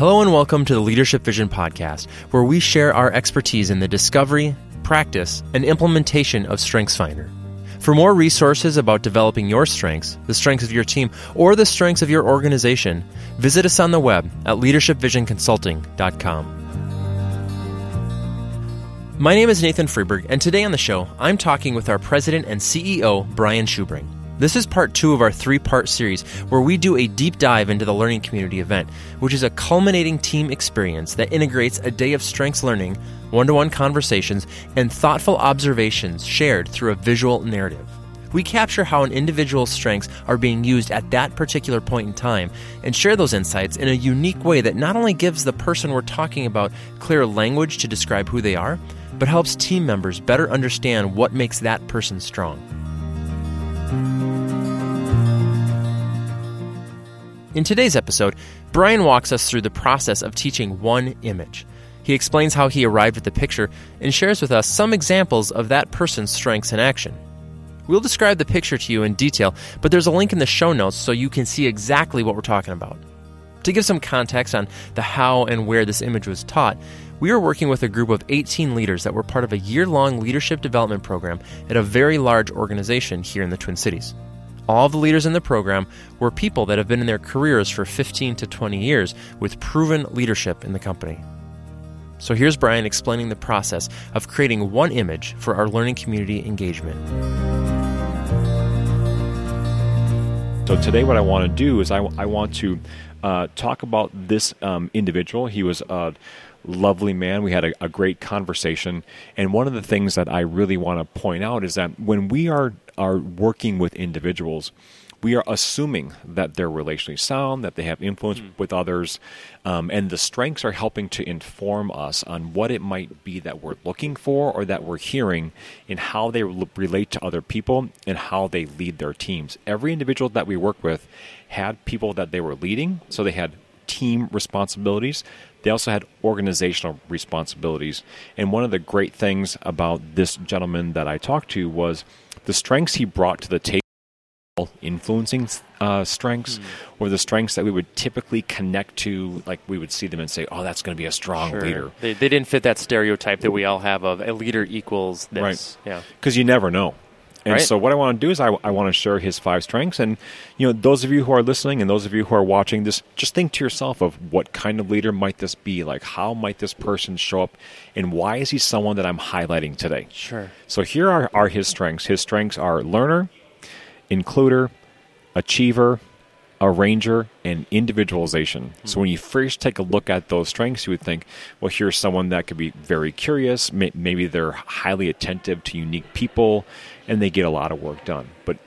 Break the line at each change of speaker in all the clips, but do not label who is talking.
Hello and welcome to the Leadership Vision Podcast, where we share our expertise in the discovery, practice, and implementation of StrengthsFinder. For more resources about developing your strengths, the strengths of your team, or the strengths of your organization, visit us on the web at leadershipvisionconsulting.com. My name is Nathan Freeberg, and today on the show, I'm talking with our president and CEO, Brian Schubring. This is part two of our three part series where we do a deep dive into the Learning Community event, which is a culminating team experience that integrates a day of strengths learning, one to one conversations, and thoughtful observations shared through a visual narrative. We capture how an individual's strengths are being used at that particular point in time and share those insights in a unique way that not only gives the person we're talking about clear language to describe who they are, but helps team members better understand what makes that person strong. In today's episode, Brian walks us through the process of teaching one image. He explains how he arrived at the picture and shares with us some examples of that person's strengths in action. We'll describe the picture to you in detail, but there's a link in the show notes so you can see exactly what we're talking about. To give some context on the how and where this image was taught, we were working with a group of 18 leaders that were part of a year long leadership development program at a very large organization here in the Twin Cities. All the leaders in the program were people that have been in their careers for 15 to 20 years with proven leadership in the company. So here's Brian explaining the process of creating one image for our learning community engagement.
So today, what I want to do is I, I want to uh, talk about this um, individual. He was a lovely man. We had a, a, great conversation, and one of the things that I really want to point out is that when we are are working with individuals, we are assuming that they're relationally sound, that they have influence mm. with others, um, and the strengths are helping to inform us on what it might be that we're looking for or that we're hearing in how they re- relate to other people and how they lead their teams. Every individual that we work with had people that they were leading, so they had team responsibilities. They also had organizational responsibilities. And one of the great things about this gentleman that I talked to was the strengths he brought to the table influencing uh, strengths mm. or the strengths that we would typically connect to like we would see them and say oh that's going to be a strong
sure.
leader
they, they, didn't fit that stereotype that we all have of a leader equals this
right
yeah
because you never know and
right.
so what I want to do is I, I want to share his five strengths. And, you know, those of you who are listening and those of you who are watching this, just think to yourself of what kind of leader might this be? Like, how might this person show up? And why is he someone that I'm highlighting today?
Sure.
So here are, are his strengths. His strengths are learner, includer, achiever, arranger, and individualization. So when you first take a look at those strengths, you would think, well, here's someone that could be very curious. Maybe they're highly attentive to unique people, and they get a lot of work done. But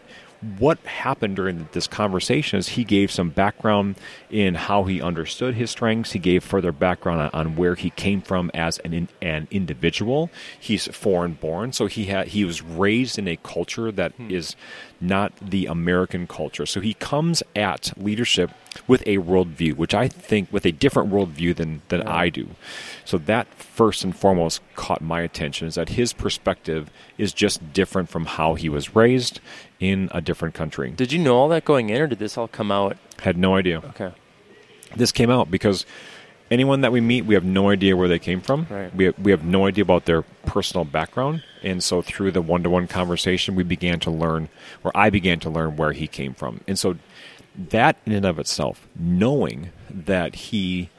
what happened during this conversation is he gave some background in how he understood his strengths. He gave further background on, on where he came from as an in, an individual. He's foreign born, so he had he was raised in a culture that hmm. is not the American culture. So he comes at leadership with a worldview, which I think with a different worldview than than yeah. I do. So that first and foremost caught my attention is that his perspective is just different from how he was raised in a different country.
Did you know all that going in, or did this all come out?
Had no idea.
Okay.
This came out because anyone that we meet, we have no idea where they came from.
Right.
We have, we have no idea about their personal background, and so through the one-to-one conversation, we began to learn, or I began to learn where he came from, and so that in and of itself, knowing that he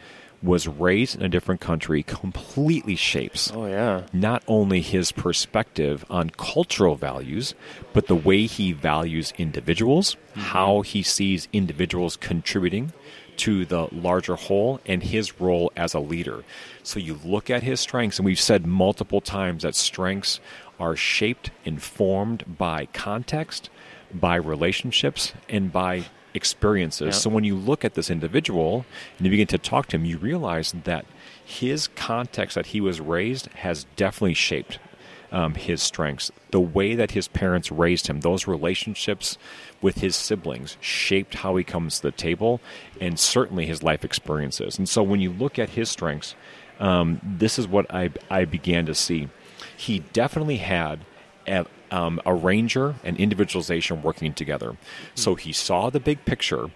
was raised in a different country completely shapes
oh yeah
not only his perspective on cultural values but the way he values individuals mm-hmm. how he sees individuals contributing to the larger whole and his role as a leader so you look at his strengths and we've said multiple times that strengths are shaped informed by context by relationships and by experiences. Yeah. So when you look at this individual and you begin to talk to him, you realize that his context that he was raised has definitely shaped um, his strengths. The way that his parents raised him, those relationships with his siblings, shaped how he comes to the table, and certainly his life experiences. And so when you look at his strengths, um, this is what I, I began to see. He definitely had a, um, arranger and individualization working together. So he saw the big picture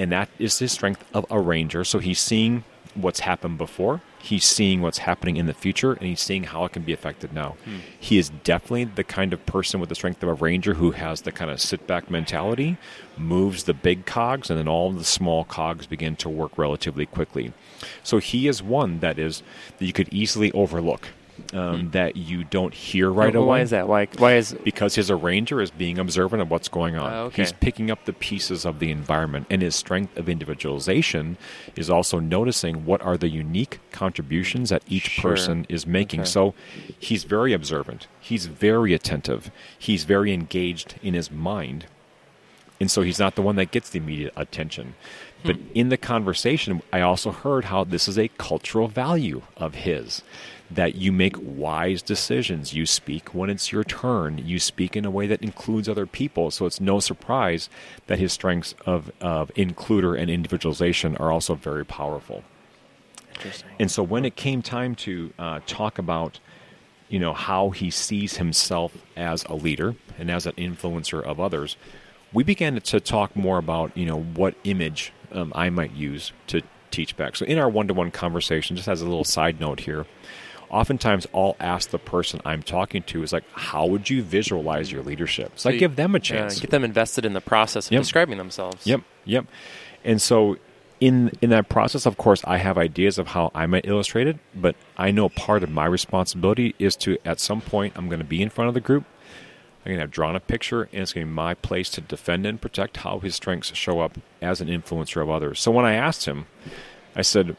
and that is his strength of arranger. So he's seeing what's happened before, he's seeing what's happening in the future, and he's seeing how it can be affected now.
Hmm.
He is definitely the kind of person with the strength of arranger who has the kind of sit back mentality, moves the big cogs, and then all the small cogs begin to work relatively quickly. So he is one that is that you could easily overlook. Um, That you don't hear right
Well,
away.
Why is that? Why? Why is?
Because his arranger is being observant of what's going on.
Oh, okay.
He's picking up the pieces of the environment, and his strength of individualization is also noticing what are the unique contributions that each
Sure.
person is making.
Okay.
So he's very observant. He's very attentive. He's very engaged in his mind. And so he's not the one that gets the immediate attention. But
Hmm.
in the conversation, I also heard how this is a cultural value of his that you make wise decisions. You speak when it's your turn. You speak in a way that includes other people. So it's no surprise that his strengths of, of includer and individualization are also very powerful.
Interesting.
And so when it came time to uh, talk about, you know, how he sees himself as a leader and as an influencer of others, we began to talk more about, you know, what image um, I might use to teach back. So in our one-to-one conversation, just as a little side note here, oftentimes I'll ask the person I'm talking to is like, how would you visualize your leadership? So, I
you-
give them a
Yeah,
chance.
get them invested in the process of
Yep.
describing themselves.
Yep, yep. And so in in that process, of course, I have ideas of how I might illustrate it, but I know part of my responsibility is to at some point I'm going to be in front of the group. I'm going to have drawn a picture, and it's going to be my place to defend and protect how his strengths show up as an influencer of others. So when I asked him, I said,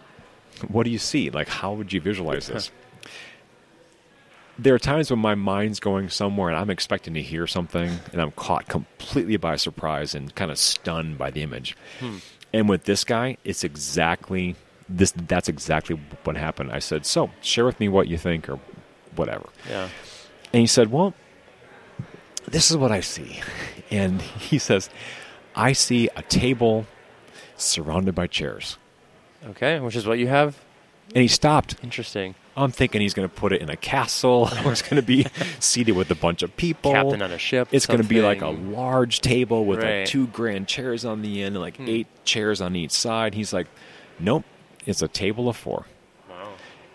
"What do you see? Like, how would you visualize this?" there are times when my mind's going somewhere and I'm expecting to hear something and I'm caught completely by surprise and kind of stunned by the image. Hmm. And with this guy, it's exactly this that's exactly what happened. I said, "So, share with me what you think or whatever."
Yeah.
And he said, "Well, this is what I see." And he says, "I see a table surrounded by chairs."
Okay, which is what you have.
And he stopped
Interesting.
I'm thinking he's going to put it in a castle or it's going to be seated with a bunch of people.
Captain on a ship.
It's going to be like a large table with
Right.
like two grand chairs on the end and like
Hmm.
eight chairs on each side. He's like, nope, it's a table of four.
Wow.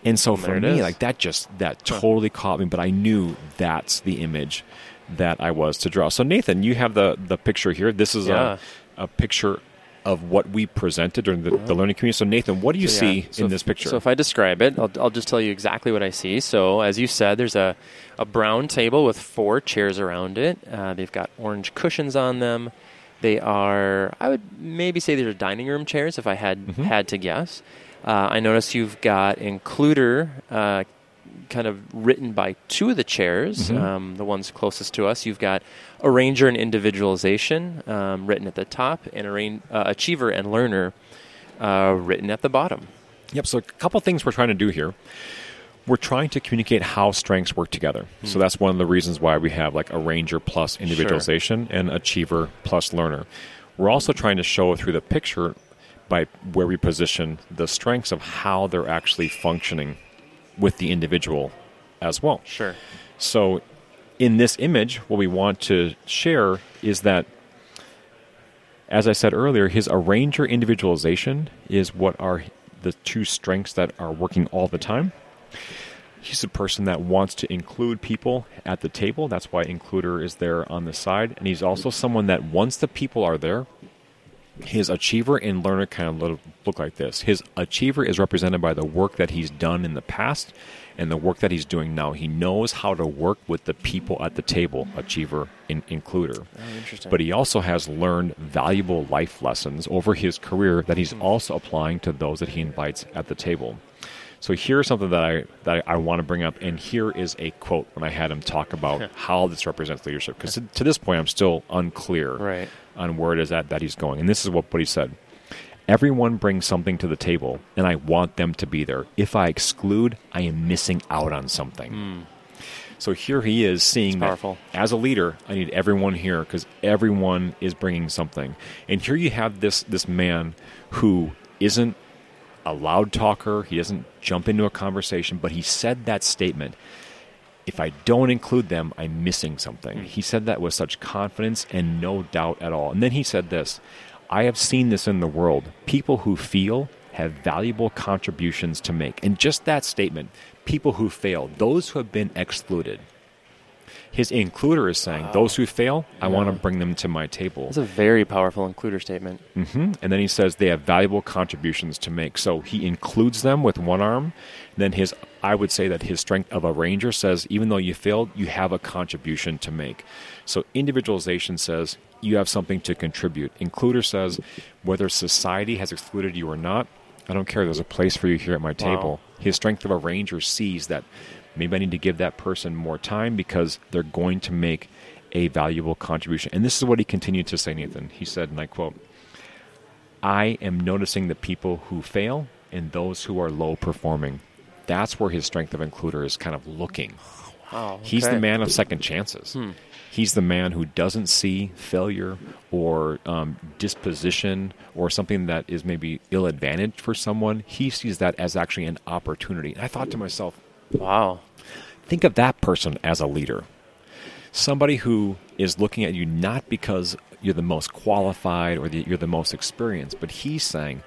And so
And
for me,
is.
like that just that totally caught me. But I knew that's the image that I was to draw. So Nathan, you have the the picture here. This is
Yeah.
a a picture of what we presented during the, the learning community. So Nathan, what do you
So, yeah,
see
so
in
if-
this picture?
So if I describe it, I'll, I'll just tell you exactly what I see. So as you said, there's a, a brown table with four chairs around it. Uh, they've got orange cushions on them. They are, I would maybe say they're dining room chairs if I had
Mm-hmm.
had to guess. Uh, I notice you've got includer uh, kind of written by two of the chairs,
Mhm.
um, the ones closest to us. You've got arranger and individualization um, written at the top, and uh, achiever and learner uh, written at the bottom.
Yep. So a couple things we're trying to do here. We're trying to communicate how strengths work together.
Hmm.
So that's one of the reasons why we have like arranger plus individualization and achiever plus learner. We're also trying to show through the picture by where we position the strengths of how they're actually functioning with the individual as well.
Sure.
So, in this image, what we want to share is that, as I said earlier, his arranger individualization is what are the two strengths that are working all the time. He's a person that wants to include people at the table. That's why includer is there on the side. And he's also someone that once the people are there, his achiever and learner kind of look, like this. His achiever is represented by the work that he's done in the past and the work that he's doing now. He knows how to work with the people at the table, achiever and includer.
Oh, interesting.
But he also has learned valuable life lessons over his career that he's hmm. also applying to those that he invites at the table. So here's something that I that I, want to bring up, and here is a quote when I had him talk about how this represents leadership. Because to, this point, I'm still unclear
Right.
on where it is that, that he's going. And this is what, what he said. Everyone brings something to the table, and I want them to be there. If I exclude, I am missing out on something. Hmm. So here he is seeing that as a leader, I need everyone here because everyone is bringing something. And here you have this this man who isn't a loud talker. He doesn't jump into a conversation, but he said that statement. If I don't include them, I'm missing something. He said that with such confidence and no doubt at all. And then he said this I have seen this in the world. People who feel have valuable contributions to make. And just that statement, people who fail, those who have been excluded. His includer is saying, those who fail, I want to bring them to my table.
That's a very powerful includer statement.
hmm And then he says they have valuable contributions to make. So he includes them with one arm. Then his, I would say that his strength of arranger says, even though you failed, you have a contribution to make. So individualization says you have something to contribute. Includer says whether society has excluded you or not, I don't care. There's a place for you here at my table. His strength of arranger sees that maybe I need to give that person more time because they're going to make a valuable contribution. And this is what he continued to say, Nathan. He said, and I quote, I am noticing the people who fail and those who are low performing. That's where his strength of includer is kind of looking.
Wow.
He's the man of second chances. He's the man who doesn't see failure or um, disposition or something that is maybe ill advantage for someone. He sees that as actually an opportunity. And I thought to myself,
Wow.
Think of that person as a leader. Somebody who is looking at you not because you're the most qualified or the, you're the most experienced, but he's saying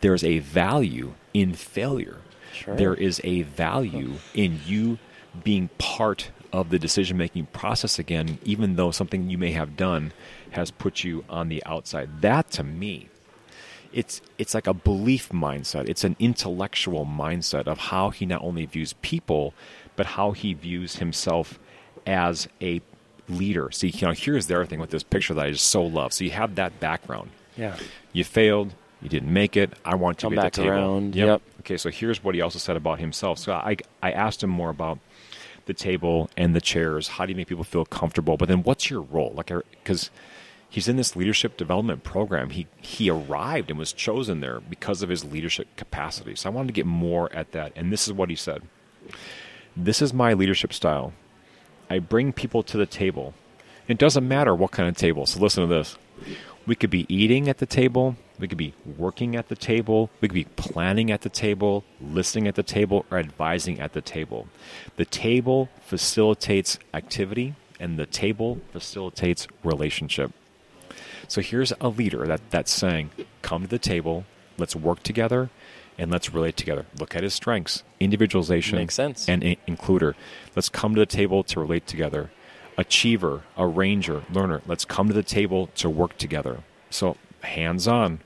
there's a value in failure.
Sure.
There is a value in you being part of the decision making process again, even though something you may have done has put you on the outside. That to me it's it's like a belief mindset. It's an intellectual mindset of how he not only views people, but how he views himself as a leader. See, you know, here's the other thing with this picture that I just so love. So you have that background.
Yeah.
You failed. You didn't make it. I want to
Come
be at
back
the table.
around. Yep.
Okay, so here's what he also said about himself. So I I asked him more about the table and the chairs. How do you make people feel comfortable? But then, what's your role? Like, because he's in this leadership development program. He he arrived and was chosen there because of his leadership capacity. So I wanted to get more at that. And this is what he said. This is my leadership style. I bring people to the table. It doesn't matter what kind of table. So listen to this. We could be eating at the table. We could be working at the table. We could be planning at the table, listening at the table, or advising at the table. The table facilitates activity, and the table facilitates relationship. So here's a leader that, that's saying, come to the table, let's work together, and let's relate together. Look at his strengths, individualization,
Makes sense.
and in- includer. Let's come to the table to relate together. Achiever, arranger, learner. Let's come to the table to work together. So hands on,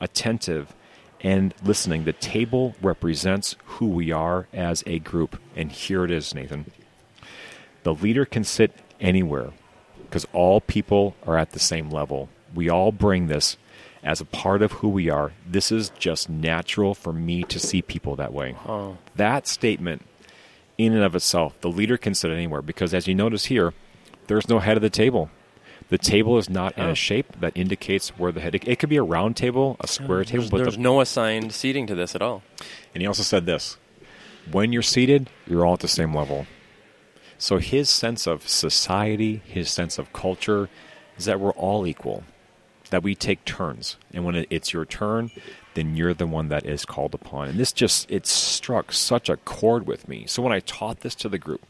attentive, and listening. The table represents who we are as a group. And here it is, Nathan. The leader can sit anywhere because all people are at the same level. We all bring this as a part of who we are. This is just natural for me to see people that way.
Oh.
That statement, in and of itself, the leader can sit anywhere because, as you notice here, there's no head of the table. The table is not in
Oh.
a shape that indicates where the head. It, it could be a round table, a square table,
There's,
but
there's
the,
no assigned seating to this at all.
and he also said this when you're seated, you're all at the same level. So his sense of society, his sense of culture, is that we're all equal, that we take turns. And when it's your turn, then you're the one that is called upon. And this just, it struck such a chord with me. So when I taught this to the group,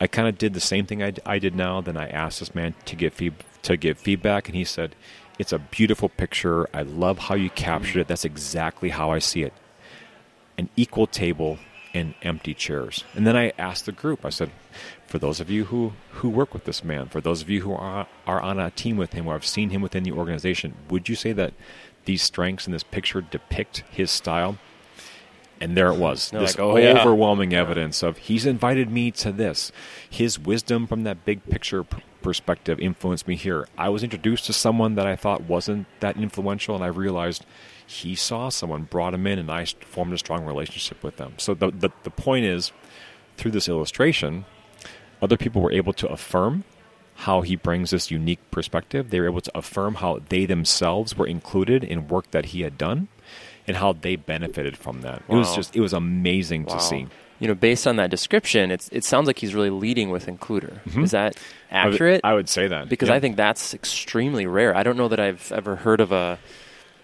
I kind of did the same thing I, I did now. Then I asked this man to give feed, to give feedback, and he said, "It's a beautiful picture. I love how you captured it. That's exactly how I see it. An equal table and empty chairs." And then I asked the group. I said, "For those of you who who work with this man, for those of you who are are on a team with him or have seen him within the organization, would you say that these strengths in this picture depict his style?" And there it was.
They're
this
like, "Oh, yeah."
overwhelming evidence of he's invited me to this. His wisdom from that big picture p- perspective influenced me here. I was introduced to someone that I thought wasn't that influential, and I realized he saw someone, brought him in, and I formed a strong relationship with them. So the, the, the point is, through this illustration, other people were able to affirm how he brings this unique perspective. They were able to affirm how they themselves were included in work that he had done and how they benefited from that. It was just it was amazing to see.
You know, based on that description, it's it sounds like he's really leading with includer. Mm-hmm. Is that
I would-
accurate?
I would say that.
because
Yeah.
I think that's extremely rare. I don't know that I've ever heard of a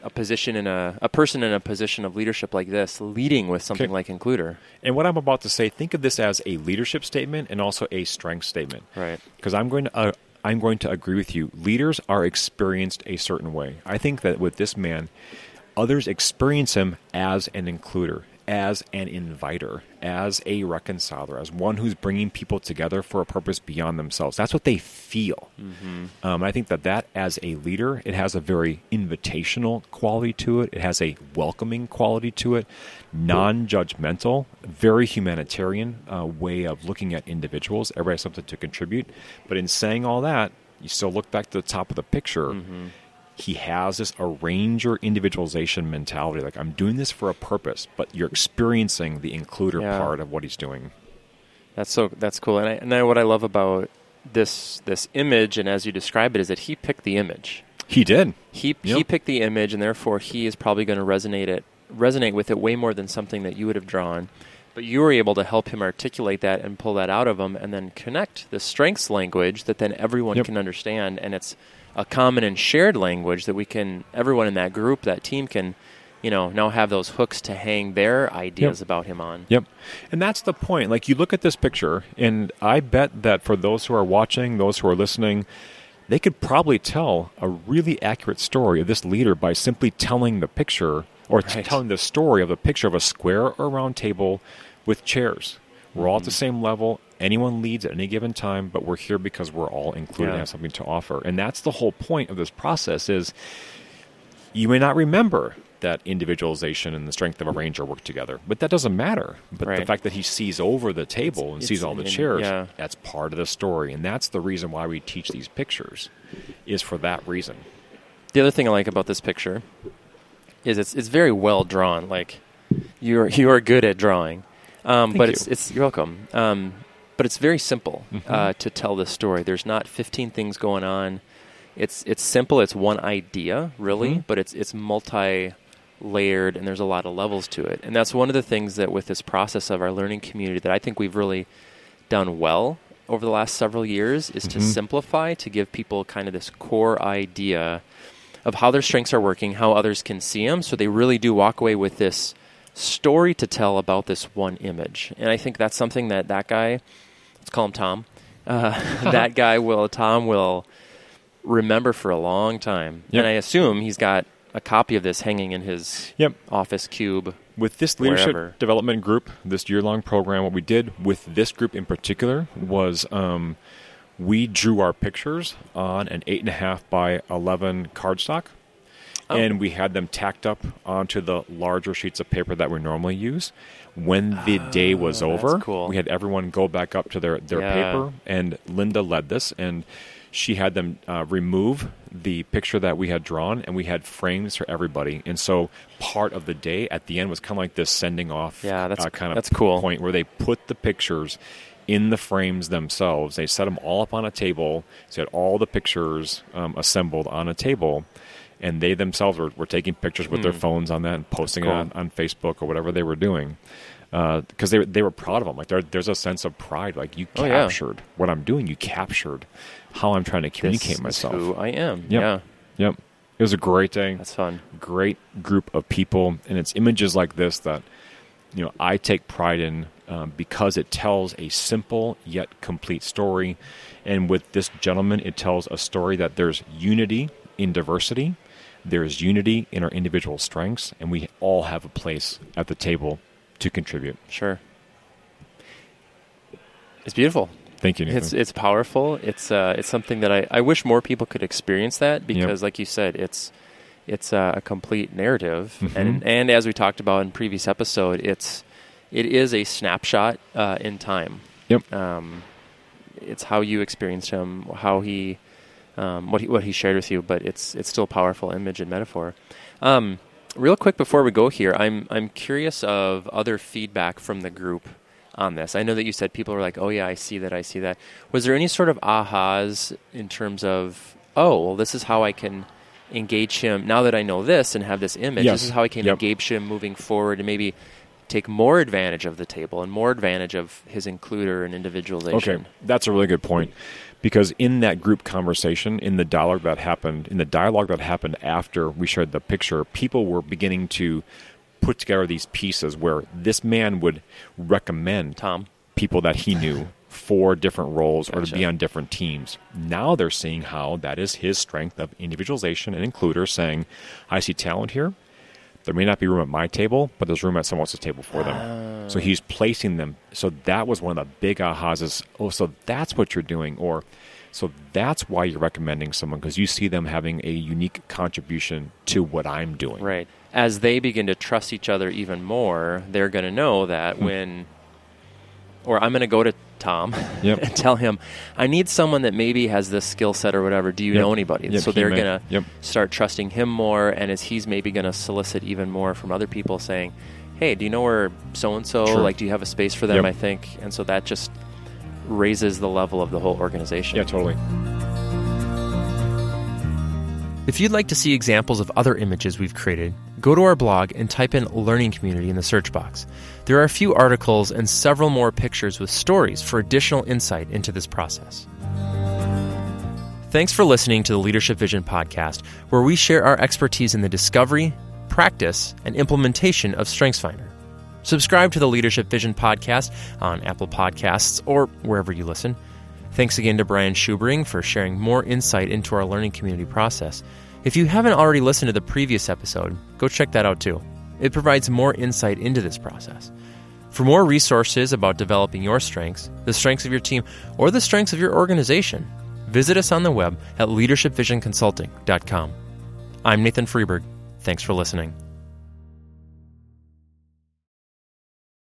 a position in a a person in a position of leadership like this leading with something
Okay.
like includer.
And what I'm about to say, think of this as a leadership statement and also a strength statement.
Right.
Because I'm going to uh, I'm going to agree with you. Leaders are experienced a certain way. I think that with this man, others experience him as an includer, as an inviter, as a reconciler, as one who's bringing people together for a purpose beyond themselves. That's what they feel. Mm-hmm. Um, I think that that as a leader, it has a very invitational quality to it. It has a welcoming quality to it, non-judgmental, very humanitarian uh, way of looking at individuals. Everybody has something to contribute. But in saying all that, you still look back to the top of the picture. Mm-hmm he has this arranger individualization mentality. Like I'm doing this for a purpose, but you're experiencing the includer yeah. part of what he's doing.
That's so that's cool. And I, and I, what I love about this this image, and as you describe it, is that he picked the image.
He did.
He yep. he picked the image, and therefore he is probably going to resonate it resonate with it way more than something that you would have drawn. But you were able to help him articulate that and pull that out of him, and then connect the strengths language that then everyone yep. can understand, and it's a common and shared language that we can everyone in that group that team can you know now have those hooks to hang their ideas
yep.
about him on
yep and that's the point like you look at this picture and i bet that for those who are watching those who are listening they could probably tell a really accurate story of this leader by simply telling the picture or right. telling the story of the picture of a square or round table with chairs we're all at the mm-hmm. same level anyone leads at any given time, but we're here because we're all included yeah. and have something to offer. And that's the whole point of this process is you may not remember that individualization and the strength of arranger work together. But that doesn't matter. But right. the fact that he sees over the table it's, and sees all the chairs, yeah. that's part of the story. And that's the reason why we teach these pictures, is for that reason.
The other thing I like about this picture is it's it's very well drawn. Like you're you're good at drawing. Um, but you. it's it's you're welcome. Um, but it's very simple mm-hmm. uh, to tell this story. There's not 15 things going on. It's it's simple. It's one idea, really, mm-hmm. but it's it's multi layered and there's a lot of levels to it. And that's one of the things that with this process of our learning community that I think we've really done well over the last several years is mm-hmm. to simplify to give people kind of this core idea of how their strengths are working, how others can see them, so they really do walk away with this story to tell about this one image. And I think that's something that that guy let's call him Tom. Uh, that guy will, Tom will remember for a long time. Yep. And I assume he's got a copy of this hanging in his
yep.
office cube.
With this leadership wherever. development group, this year long program, what we did with this group in particular was um, we drew our pictures on an 8.5 by 11 cardstock. Oh. And we had them tacked up onto the larger sheets of paper that we normally use when the oh, day was over,
cool.
we had everyone go back up to their, their yeah. paper, and Linda led this, and she had them uh, remove the picture that we had drawn, and we had frames for everybody. And so part of the day at the end was kind of like this sending off
yeah, that's,
uh, kind of
that's cool.
point where they put the pictures in the frames themselves. They set them all up on a table, so had all the pictures um, assembled on a table and they themselves were, were taking pictures with mm. their hmm. phones on that and posting cool. it on, on Facebook or whatever they were doing because uh, they they were proud of them. Like there, there's a sense of pride. Like you oh, captured yeah. what I'm doing. You captured how I'm trying to communicate
this
myself.
who I am.
Yep.
Yeah.
Yep. It was a great day.
That's fun.
Great group of people, and it's images like this that you know I take pride in um, because it tells a simple yet complete story. And with this gentleman, it tells a story that there's unity in diversity. There is unity in our individual strengths, and we all have a place at the table to contribute.
Sure. It's beautiful.
Thank you. Nathan.
It's it's powerful. It's uh, it's something that I, I wish more people could experience that because, yep. like you said, it's it's uh, a complete narrative, mm-hmm. and and as we talked about in previous episode, it's it is a snapshot uh, in time.
Yep.
Um, it's how you experienced him, how he, um, what he what he shared with you, but it's it's still a powerful image and metaphor. Um, real quick before we go here, I'm I'm curious of other feedback from the group on this. I know that you said people were like, "Oh yeah, I see that, I see that." Was there any sort of ahas in terms of, "Oh, well, this is how I can engage him now that I know this and have this image.
Yes.
This is how I can yep. engage him moving forward and maybe take more advantage of the table and more advantage of his includer and individualization."
Okay, that's a really good point because in that group conversation, in the dialogue that happened, in the dialogue that happened after we shared the picture, people were beginning to put together these pieces where this man would recommend
Tom
people that he knew for different roles or to be on different teams. Now they're seeing how that is his strength of individualization and includer, saying, I see talent here. There may not be room at my table, but there's room at someone else's table for them. So he's placing them. So that was one of the big ahas is, oh, so that's what you're doing. Or, so that's why you're recommending someone because you see them having a unique contribution to what I'm doing.
Right. As they begin to trust each other even more, they're going to know that
Hmm.
when, or I'm going to go to Tom
Yep.
and tell him, I need someone that maybe has this skill set or whatever. Do you
Yep.
know anybody?
Yep,
so they're going to
Yep.
start trusting him more. And as he's maybe going to solicit even more from other people saying, Hey, do you know where so and so? Like, do you have a space for them?
Yep.
I think. And so that just raises the level of the whole organization.
Yeah, totally.
If you'd like to see examples of other images we've created, go to our blog and type in Learning Community in the search box. There are a few articles and several more pictures with stories for additional insight into this process. Thanks for listening to the Leadership Vision podcast, where we share our expertise in the discovery, practice, and implementation of StrengthsFinder. Subscribe to the Leadership Vision podcast on Apple Podcasts or wherever you listen. Thanks again to Brian Schubring for sharing more insight into our learning community process. If you haven't already listened to the previous episode, go check that out too. It provides more insight into this process. For more resources about developing your strengths, the strengths of your team, or the strengths of your organization, visit us on the web at leadershipvisionconsulting.com. I'm Nathan Freeberg. Thanks for listening.